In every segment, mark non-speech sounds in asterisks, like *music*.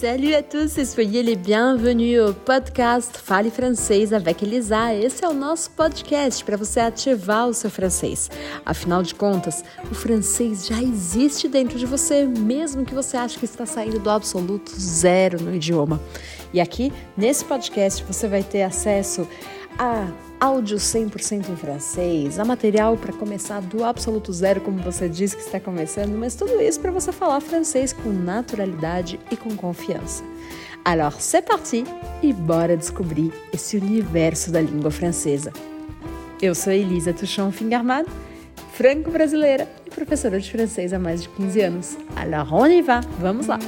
Salut à tous soyez les bienvenus au podcast Fale Francês avec Elisa. Esse é o nosso podcast para você ativar o seu francês. Afinal de contas, o francês já existe dentro de você, mesmo que você ache que está saindo do absoluto zero no idioma. E aqui, nesse podcast, você vai ter acesso a áudio 100% em francês, a material para começar do absoluto zero, como você disse que está começando, mas tudo isso para você falar francês com naturalidade e com confiança. Alors, c'est parti e bora descobrir esse universo da língua francesa. Eu sou Elisa Tuchon Fingerman, franco-brasileira e professora de francês há mais de 15 anos. Alors, on y va! Vamos lá!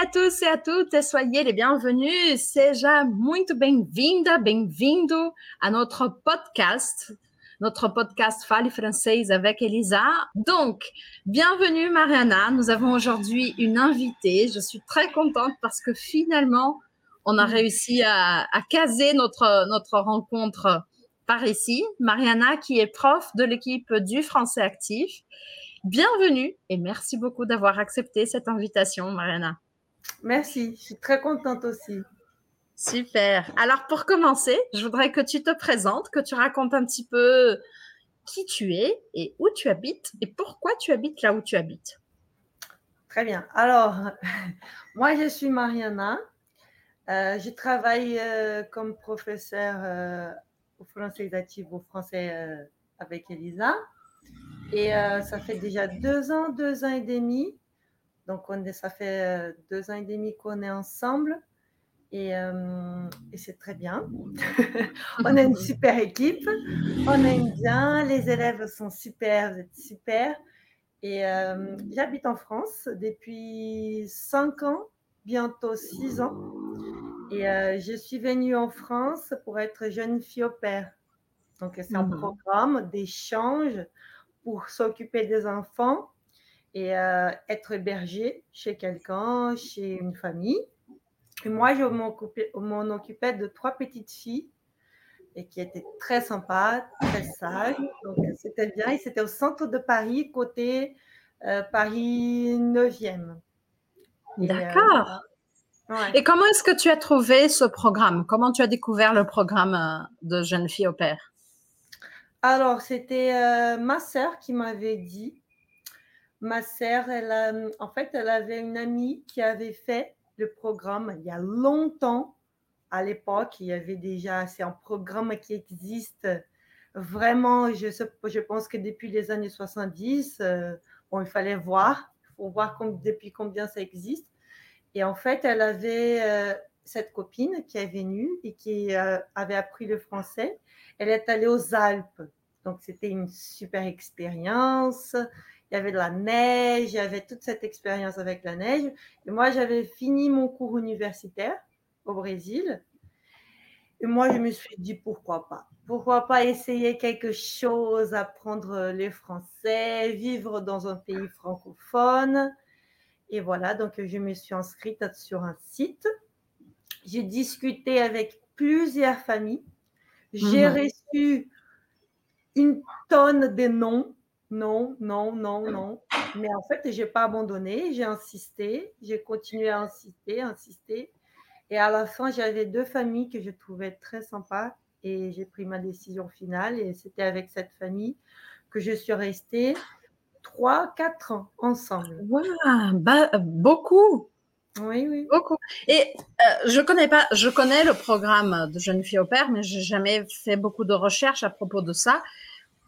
A tous e a toutes, soyez les bienvenus. Seja muito bem-vinda, bem-vindo a notre podcast, notre podcast Fale Française avec Elisa. Donc, bienvenue Mariana. Nous avons aujourd'hui une invitée. Je suis très contente parce que finalement, on a réussi à, à caser notre, notre rencontre par ici. Mariana, qui est prof de l'équipe du français actif Bienvenue et merci beaucoup d'avoir accepté cette invitation, Mariana. Merci, je suis très contente aussi. Super. Alors pour commencer, je voudrais que tu te présentes, que tu racontes un petit peu qui tu es et où tu habites et pourquoi tu habites là où tu habites. Très bien. Alors, *laughs* moi je suis Mariana. Euh, je travaille euh, comme professeur euh, au français au français avec Elisa. Et ça fait déjà deux ans, deux ans et demi. Donc, on ça fait euh, deux ans et demi qu'on est ensemble. Et, euh, et c'est très bien. *laughs* on a une super équipe. On aime bien. Les élèves sont super. Vous êtes super. Et euh, j'habite en France depuis cinq ans, bientôt six ans. Et euh, je suis venue en France pour être jeune fille au père. Donc, c'est un Mhm. programme d'échange pour s'occuper des enfants et euh, être hébergé chez quelqu'un, chez une famille. Et moi, je m'occupais m'en occupais de trois petites filles et qui étaient très sympas, très sages. Donc, c'était bien. Et c'était au centre de Paris, côté euh, Paris 9e. Et, euh, D'accord. ouais. Et comment est-ce que tu as trouvé ce programme? Comment tu as découvert le programme de jeune fille au père? Alors, c'était ma sœur qui m'avait dit. Ma sœur, elle a, en fait, elle avait une amie qui avait fait le programme il y a longtemps. À l'époque, il y avait déjà, c'est un programme qui existe vraiment, je, pense que depuis les années 70, euh, bon, il fallait voir, il faut voir depuis combien ça existe. Et en fait, elle avait euh, cette copine qui est venue et qui euh, avait appris le français. Elle est allée aux Alpes. Donc, c'était une super expérience. Il y avait de la neige, il y avait toute cette expérience avec la neige. Et moi, j'avais fini mon cours universitaire au Brésil. Et moi, je me suis dit, pourquoi pas? Pourquoi pas essayer quelque chose, apprendre le français, vivre dans un pays francophone? Et voilà, donc je me suis inscrite sur un site. J'ai discuté avec plusieurs familles. J'ai Mhm. reçu une tonne de noms. Non, non, non, non. Mais en fait, je n'ai pas abandonné. J'ai insisté. J'ai continué à insister, insister. Et à la fin, j'avais deux familles que je trouvais très sympas. Et j'ai pris ma décision finale. Et c'était avec cette famille que je suis restée trois, quatre ans ensemble. Waouh, bah, beaucoup, Oui, oui. beaucoup. Et euh, je connais pas, je connais le programme de jeune fille au père, mais j'ai jamais fait beaucoup de recherches à propos de ça.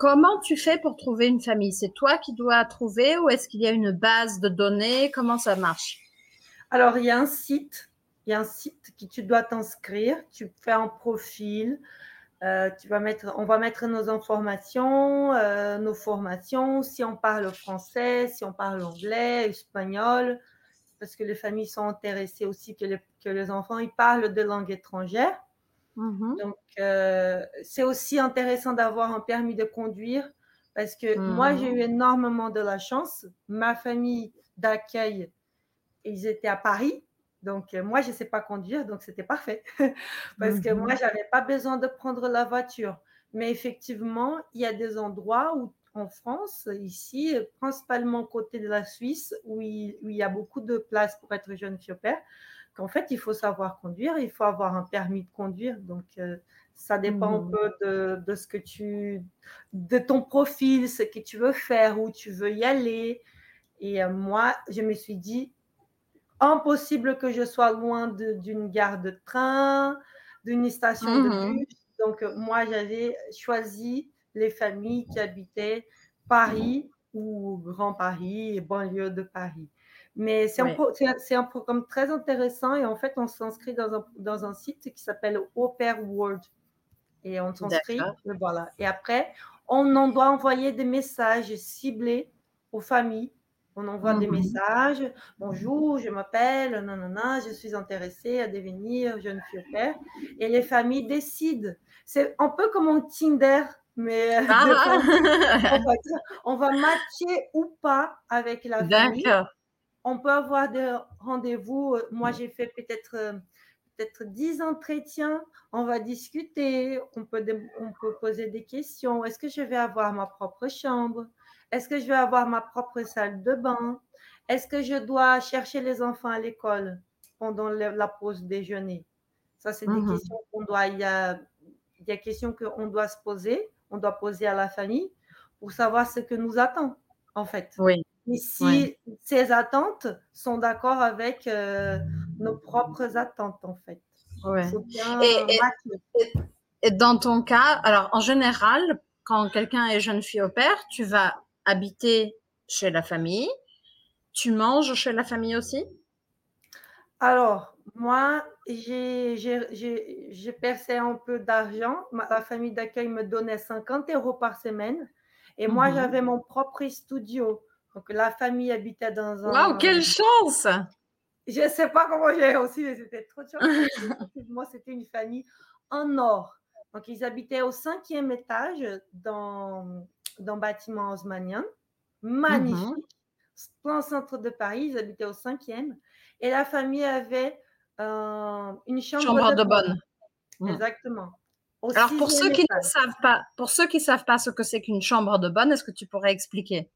Comment tu fais pour trouver une famille? C'est toi qui dois trouver ou est-ce qu'il y a une base de données? Comment ça marche? Alors, il y a un site, il y a un site qui tu dois t'inscrire, tu fais un profil, euh, tu vas mettre, on va mettre nos informations, euh, nos formations, si on parle français, si on parle anglais, espagnol, parce que les familles sont intéressées aussi que les, que les enfants ils parlent de langues étrangères. Mhm. Donc, euh, c'est aussi intéressant d'avoir un permis de conduire parce que moi, j'ai eu énormément de la chance. Ma famille d'accueil, ils étaient à Paris. Donc, euh, moi, je ne sais pas conduire, donc c'était parfait. *laughs* parce que Mhm. moi, je n'avais pas besoin de prendre la voiture. Mais effectivement, il y a des endroits où en France, ici, principalement côté de la Suisse, où il, où il y a beaucoup de places pour être jeune fille au père, qu'en fait, il faut savoir conduire, il faut avoir un permis de conduire. Donc, euh, ça dépend un Mhm. peu de, de ce que tu, de ton profil, ce que tu veux faire, où tu veux y aller. Et euh, moi, je me suis dit, impossible que je sois loin d'une gare de train, d'une station de Mhm. bus. Donc, euh, moi, j'avais choisi les familles qui habitaient Paris ou Grand Paris et banlieue de Paris. Mais c'est un, Ouais. programme très intéressant et en fait, on s'inscrit dans un, dans un site qui s'appelle Au World. Et on s'inscrit, voilà. Et après, on en doit envoyer des messages ciblés aux familles. On envoie des Mhm. messages. Bonjour, je m'appelle, nanana, je suis intéressée à devenir jeune fille au père. Et les familles décident. C'est un peu comme un Tinder, mais Ah. On va, on va matcher ou pas avec la famille. d'accord. On peut avoir des rendez-vous. Euh, Moi, j'ai fait peut-être euh, peut-être 10 entretiens. On va discuter. On peut, dé- on peut poser des questions. Est-ce que je vais avoir ma propre chambre? Est-ce que je vais avoir ma propre salle de bain? Est-ce que je dois chercher les enfants à l'école pendant le- la pause déjeuner? Ça, c'est des Mhm. questions qu'on doit. Il y a des questions qu'on doit se poser. On doit poser à la famille pour savoir ce que nous attend, en fait. Oui, Et si ces attentes sont d'accord avec euh, nos propres attentes, en fait. Ouais. bien Et, et, matcher. et dans ton cas, alors en général, quand quelqu'un est jeune fille au père, tu vas habiter chez la famille. Tu manges chez la famille aussi? Alors, moi, j'ai j'ai- j'ai- j'ai percé un peu d'argent. La famille d'accueil me donnait 50 euros par semaine. Et moi, Mhm. j'avais mon propre studio. Donc, la famille habitait dans Waouh, un... quelle chance Je ne sais pas comment j'ai réussi, mais c'était trop de chance. *laughs* Effectivement, c'était une famille en or. Donc, ils habitaient au cinquième étage dans, dans le bâtiment haussmannien. Magnifique. Mhm. Plein centre de Paris. Ils habitaient au cinquième. Et la famille avait euh, une chambre, Chambre de de bonne. bonne. Exactement. Au Alors pour ceux qui ne savent pas, pour ceux qui savent pas ce que c'est qu'une chambre de bonne, est-ce que tu pourrais expliquer?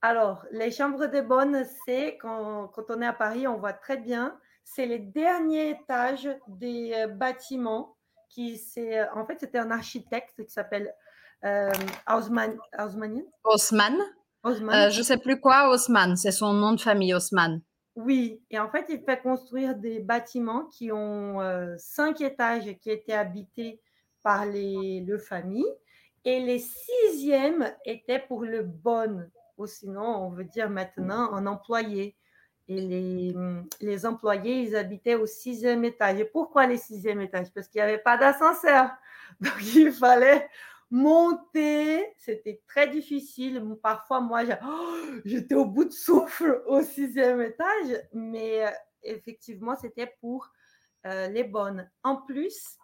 Alors, les chambres de bonne, c'est quand, quand on est à Paris, on voit très bien, c'est les derniers étages des euh, bâtiments qui, c'est, euh, en fait, c'était un architecte qui s'appelle euh, Haussmann Haussmann. euh, Je sais plus quoi, Haussmann, c'est son nom de famille, Haussmann. Oui, et en fait, il fait construire des bâtiments qui ont euh, cinq étages qui étaient habités par les, le famille, et les sixièmes étaient pour le bon, ou sinon, on veut dire maintenant, un employé. Et les, les employés, ils habitaient au sixième étage. Et pourquoi les sixième étages? Parce qu'il n'y avait pas d'ascenseur. *laughs* Donc, il fallait monter. C'était très difficile. Parfois, moi, oh, j'étais au bout de souffle *laughs* au sixième étage. Mais euh, effectivement, c'était pour euh, les bonnes. En plus,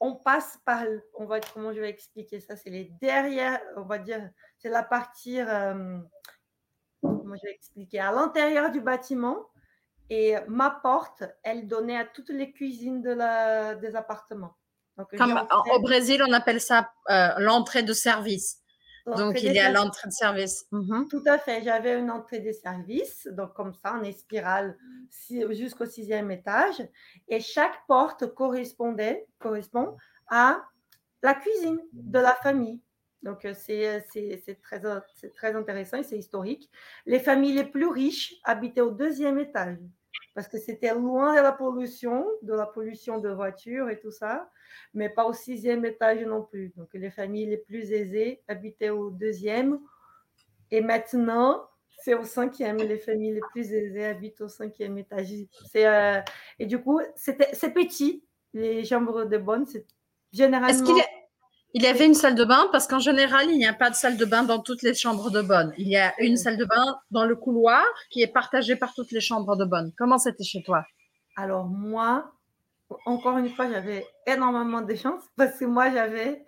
on passe par, on va, comment je vais expliquer ça C'est les derrière, on va dire, c'est la partie, euh, comment je vais expliquer, à l'intérieur du bâtiment. Et ma porte, elle donnait à toutes les cuisines de la, des appartements. Donc, Comme j'entrais- au Brésil, on appelle ça euh, l'entrée de service. Donc il est à l'entrée de service. Mhm. Tout à fait. J'avais une entrée des services, donc comme ça, en spirale jusqu'au sixième étage. Et chaque porte correspondait, correspond à la cuisine de la famille. Donc euh, c'est c'est- c'est très, c'est très intéressant et c'est historique. Les familles les plus riches habitaient au deuxième étage parce que c'était loin de la pollution, de la pollution de voitures et tout ça, mais pas au sixième étage non plus. Donc les familles les plus aisées habitaient au deuxième et maintenant, c'est au cinquième. Les familles les plus aisées habitent au cinquième étage. Euh, et du coup, c'était, c'est petit. Les chambres de bonne, c'est généralement. Est-ce qu'il il y avait une salle de bain Parce qu'en général, il n'y a pas de salle de bain dans toutes les chambres de bonne. Il y a une salle de bain dans le couloir qui est partagée par toutes les chambres de bonne. Comment c'était chez toi? Alors moi, encore une fois, j'avais énormément de chance *laughs* parce que moi, j'avais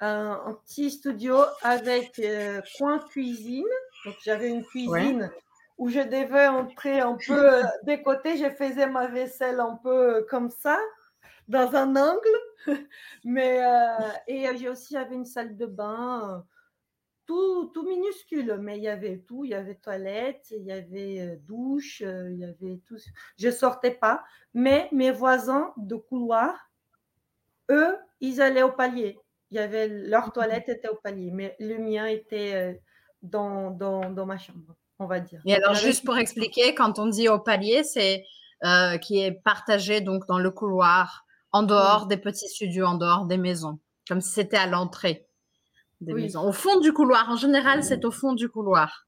un, un petit studio avec euh, coin cuisine. Donc j'avais une cuisine où je devais entrer un peu euh, des côtés. Je faisais ma vaisselle un peu euh, comme ça, dans un angle. *laughs* Mais euh, et j'ai aussi j'avais une salle de bain. euh, tout, tout minuscule, mais il y avait tout. Il y avait toilette, il y avait euh, douche, euh, il y avait tout. Je sortais pas, mais mes voisins de couloir, eux, ils allaient au palier. Il y avait leur mmh toilette était au palier, mais le mien était euh, dans, dans, dans ma chambre, on va dire. Et alors, juste pour expliquer, quand on dit au palier, c'est qui est partagé donc dans le couloir, en dehors des petits studios, en dehors des maisons, comme si c'était à l'entrée des maisons. Au fond du couloir, en général, c'est au fond du couloir.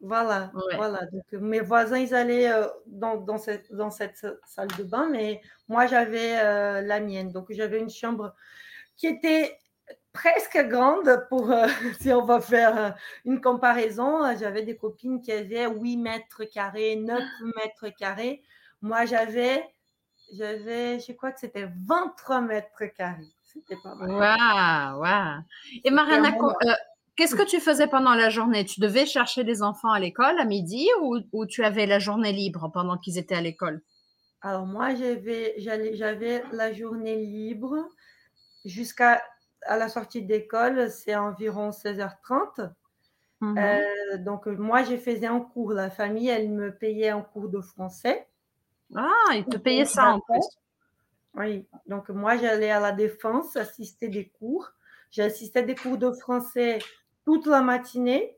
Voilà, voilà. Donc, mes voisins, ils allaient euh, dans, dans, cette, dans cette salle de bain, mais moi, j'avais euh, la mienne. Donc, j'avais une chambre qui était presque grande pour, euh, *laughs* si on va faire une comparaison. J'avais des copines qui avaient 8 mètres carrés, 9 mètres carrés. Moi, j'avais, j'avais, je crois que c'était 23 mètres carrés. C'était pas mal. Waouh, waouh. Et Mariana, euh, qu'est-ce que tu faisais pendant la journée? Tu devais chercher les enfants à l'école à midi ou, tu avais la journée libre pendant qu'ils étaient à l'école? Alors moi, j'avais, j'avais la journée libre jusqu'à à la sortie d'école, c'est environ 16h30. Mhm. Euh, donc moi, je faisais un cours. La famille, elle me payait un cours de français. Ah, ils te payaient ça en plus. Oui, donc moi j'allais à la défense assister des cours. J'assistais des cours de français toute la matinée.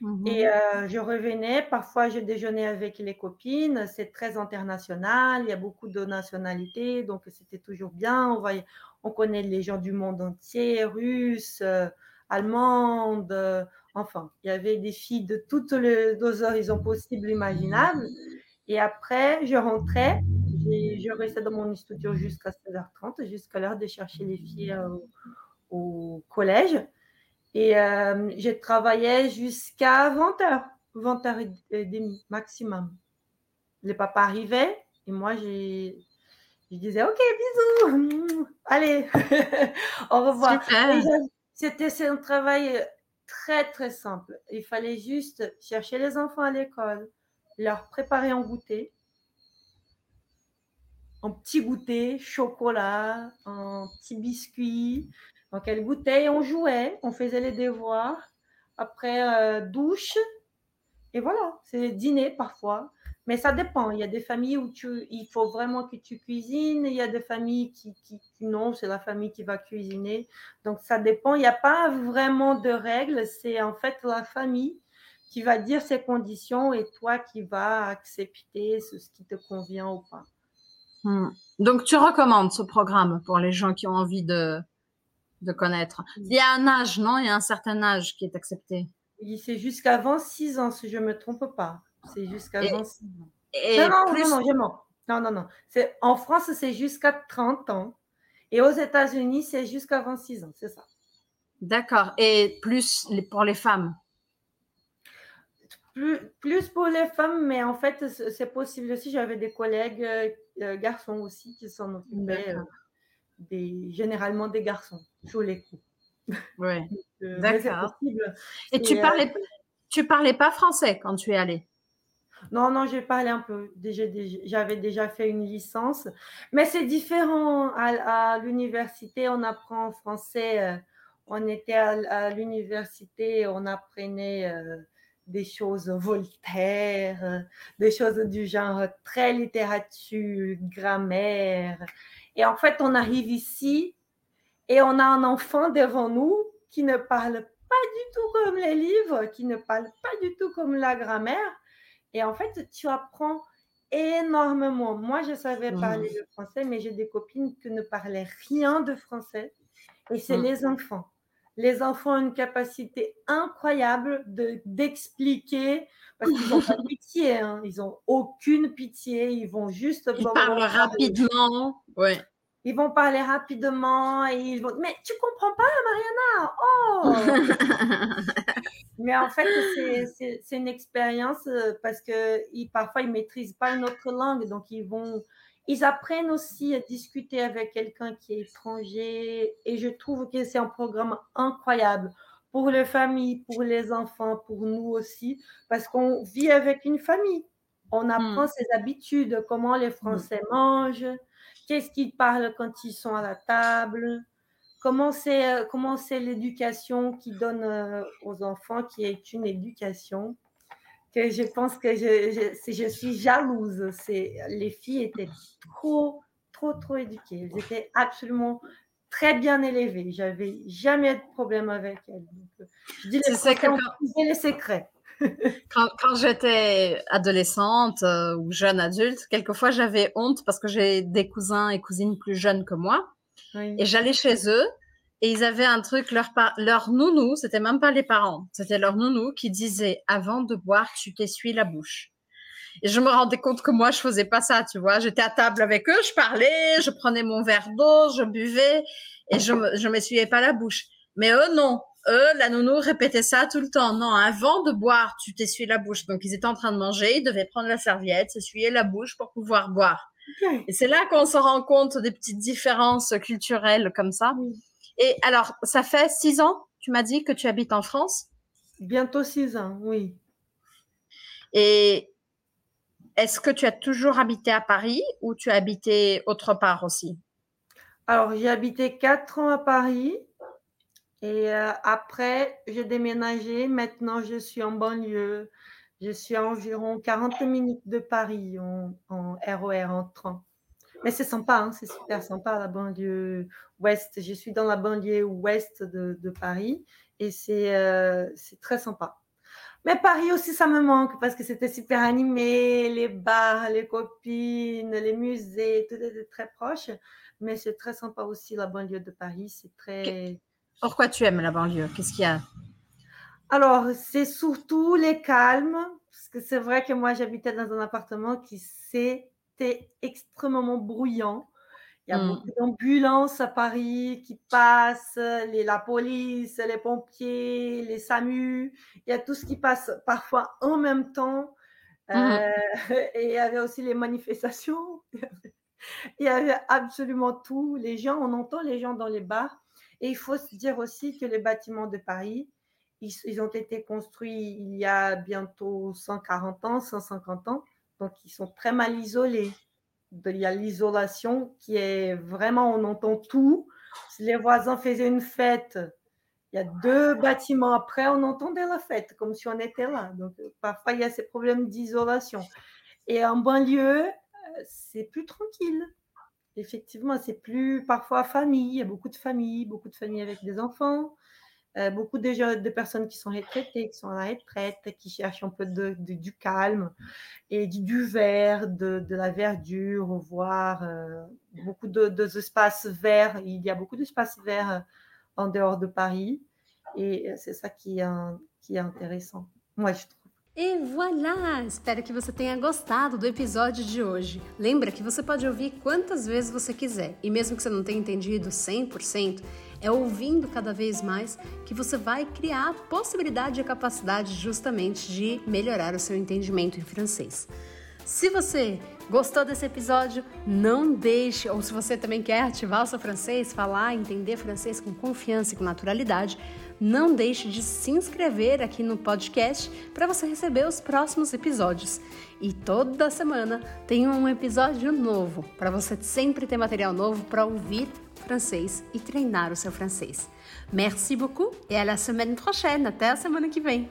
Mhm. Et euh, je revenais, parfois je déjeunais avec les copines, c'est très international, il y a beaucoup de nationalités, donc c'était toujours bien. On, voyait, on connaît les gens du monde entier, russes, euh, allemandes, euh, enfin, il y avait des filles de toutes les horizons possibles, imaginables. Et après, je rentrais je restais dans mon studio jusqu'à 16h30, jusqu'à l'heure de chercher les filles euh, au, collège. Et euh, j'ai travaillé jusqu'à 20h, 20h30 maximum. Les papas arrivaient et moi, je disais OK, bisous, *laughs* allez, *laughs* au revoir. C'était un travail très, très simple. Il fallait juste chercher les enfants à l'école, leur préparer un goûter, un petit goûter, chocolat, un petit biscuit. Donc, elle goûtait et on jouait, on faisait les devoirs. Après, euh, douche. Et voilà, c'est dîner parfois. Mais ça dépend. Il y a des familles où tu, il faut vraiment que tu cuisines. Il y a des familles qui, qui non, c'est la famille qui va cuisiner. Donc, ça dépend. Il n'y a pas vraiment de règles. C'est en fait la famille qui va dire ses conditions et toi qui vas accepter ce qui te convient ou pas. Hmm. Donc, tu recommandes ce programme pour les gens qui ont envie de, de connaître. Il y a un âge, non? Il y a un certain âge qui est accepté. Oui, c'est jusqu'à 26 ans, si je ne me trompe pas. C'est jusqu'à 26 ans. non, non, non, non, non, non, non. En France, c'est jusqu'à 30 ans. Et aux États-Unis, c'est jusqu'à 26 ans, c'est ça. D'accord. Et plus pour les femmes? Plus, pour les femmes, mais en fait, c'est possible aussi. J'avais des collègues euh, euh, garçons aussi qui s'en occupaient, euh, des, généralement des garçons, tous les coups. Oui, *laughs* d'accord. Et tu parlais, tu parlais pas français quand tu es allée? Non, non, j'ai parlé un peu. J'avais déjà fait une licence, mais c'est différent. À, l'université, on apprend français. On était à, l'université, on apprenait des choses Voltaire, des choses du genre très littérature, grammaire. Et en fait, on arrive ici et on a un enfant devant nous qui ne parle pas du tout comme les livres, qui ne parle pas du tout comme la grammaire. Et en fait, tu apprends énormément. Moi, je savais mmh. parler le français, mais j'ai des copines qui ne parlaient rien de français. Et c'est mmh. les enfants les enfants ont une capacité incroyable de d'expliquer parce qu'ils n'ont pas de pitié, hein. ils n'ont aucune pitié, ils vont juste. Ils parlent rapidement, ouais. Ils vont parler rapidement et ils vont. Mais tu comprends pas, Mariana? Oh *laughs* Mais en fait, c'est une expérience euh, parce que ils, parfois ils maîtrisent pas une autre langue, donc ils vont ils apprennent aussi à discuter avec quelqu'un qui est étranger et je trouve que c'est un programme incroyable pour les familles, pour les enfants, pour nous aussi, parce qu'on vit avec une famille. On apprend hmm. ses habitudes, comment les Français hmm. mangent, qu'est-ce qu'ils parlent quand ils sont à la table, comment c'est euh, comment c'est l'éducation qui donne euh, aux enfants, qui est une éducation que je pense que je, je, je suis jalouse. C'est les filles étaient trop trop trop éduquées. Elles étaient absolument très bien élevées. J'avais jamais de problème avec elles. Donc, je dis les, secrets, quand... les secrets. *laughs* quand, quand j'étais adolescente euh, ou jeune adulte, quelquefois j'avais honte parce que j'ai des cousins et cousines plus jeunes que moi. Oui. Et j'allais chez eux et ils avaient un truc, leur, leur nounou, c'était même pas les parents, c'était leur nounou qui disait avant de boire, tu t'essuies la bouche. Et je me rendais compte que moi, je faisais pas ça, tu vois. J'étais à table avec eux, je parlais, je prenais mon verre d'eau, je buvais et je, je m'essuyais pas la bouche. Mais eux, non. Eux, la nounou répétait ça tout le temps. Non, avant de boire, tu t'essuies la bouche. Donc, ils étaient en train de manger, ils devaient prendre la serviette, s'essuyer la bouche pour pouvoir boire. Et c'est là qu'on se rend compte des petites différences culturelles comme ça. Oui. Et alors, ça fait six ans, tu m'as dit que tu habites en France? Bientôt six ans, oui. Et est-ce que tu as toujours habité à Paris ou tu as habité autre part aussi? Alors, j'ai habité quatre ans à Paris. Et euh, après, j'ai déménagé. Maintenant, je suis en banlieue. Je suis à environ 40 minutes de Paris en, en RER, en train. Mais c'est sympa, hein, c'est super sympa la banlieue ouest. Je suis dans la banlieue ouest de, de Paris et c'est euh, très sympa. Mais Paris aussi, ça me manque parce que c'était super animé, les bars, les copines, les musées, tout était très proche. Mais c'est très sympa aussi la banlieue de Paris. C'est très. Pourquoi tu aimes la banlieue? Qu'est-ce qu'il y a? Alors, c'est surtout les calmes. Parce que c'est vrai que moi, j'habitais dans un appartement qui s'est c'était extrêmement bruyant. Il y a mmh. beaucoup d'ambulances à Paris qui passent, les, la police, les pompiers, les SAMU. Il y a tout ce qui passe parfois en même temps. Mmh. Euh, *laughs* et il y avait aussi les manifestations. *laughs* il y avait absolument tout. Les gens, on entend les gens dans les bars. Et il faut se dire aussi que les bâtiments de Paris, ils, ils ont été construits il y a bientôt 140 ans, 150 ans. Donc, ils sont très mal isolés. Il y a l'isolation qui est vraiment, on entend tout. Si les voisins faisaient une fête, il y a deux bâtiments après, on entendait la fête, comme si on était là. Donc, parfois, il y a ces problèmes d'isolation. Et en banlieue, c'est plus tranquille. Effectivement, c'est plus parfois famille. Il y a beaucoup de familles, beaucoup de familles avec des enfants. Euh, beaucoup de, de, personnes qui sont retraitées, qui sont à la retraite, qui cherchent un peu de, de, du calme et du, du vert, de, la verdure, voir euh, beaucoup d'espaces verts. Il y a beaucoup d'espaces verts en dehors de Paris et c'est ça qui est, qui est intéressant. Moi, je trouve. E voilà! Espero que você tenha gostado do episódio de hoje. Lembra que você pode ouvir quantas vezes você quiser, e mesmo que você não tenha entendido 100%, é ouvindo cada vez mais que você vai criar a possibilidade e a capacidade justamente de melhorar o seu entendimento em francês. Se você gostou desse episódio, não deixe, ou se você também quer ativar o seu francês, falar, entender francês com confiança e com naturalidade, não deixe de se inscrever aqui no podcast para você receber os próximos episódios. E toda semana tem um episódio novo para você sempre ter material novo para ouvir francês e treinar o seu francês. Merci beaucoup et à la semaine prochaine. Até a semana que vem.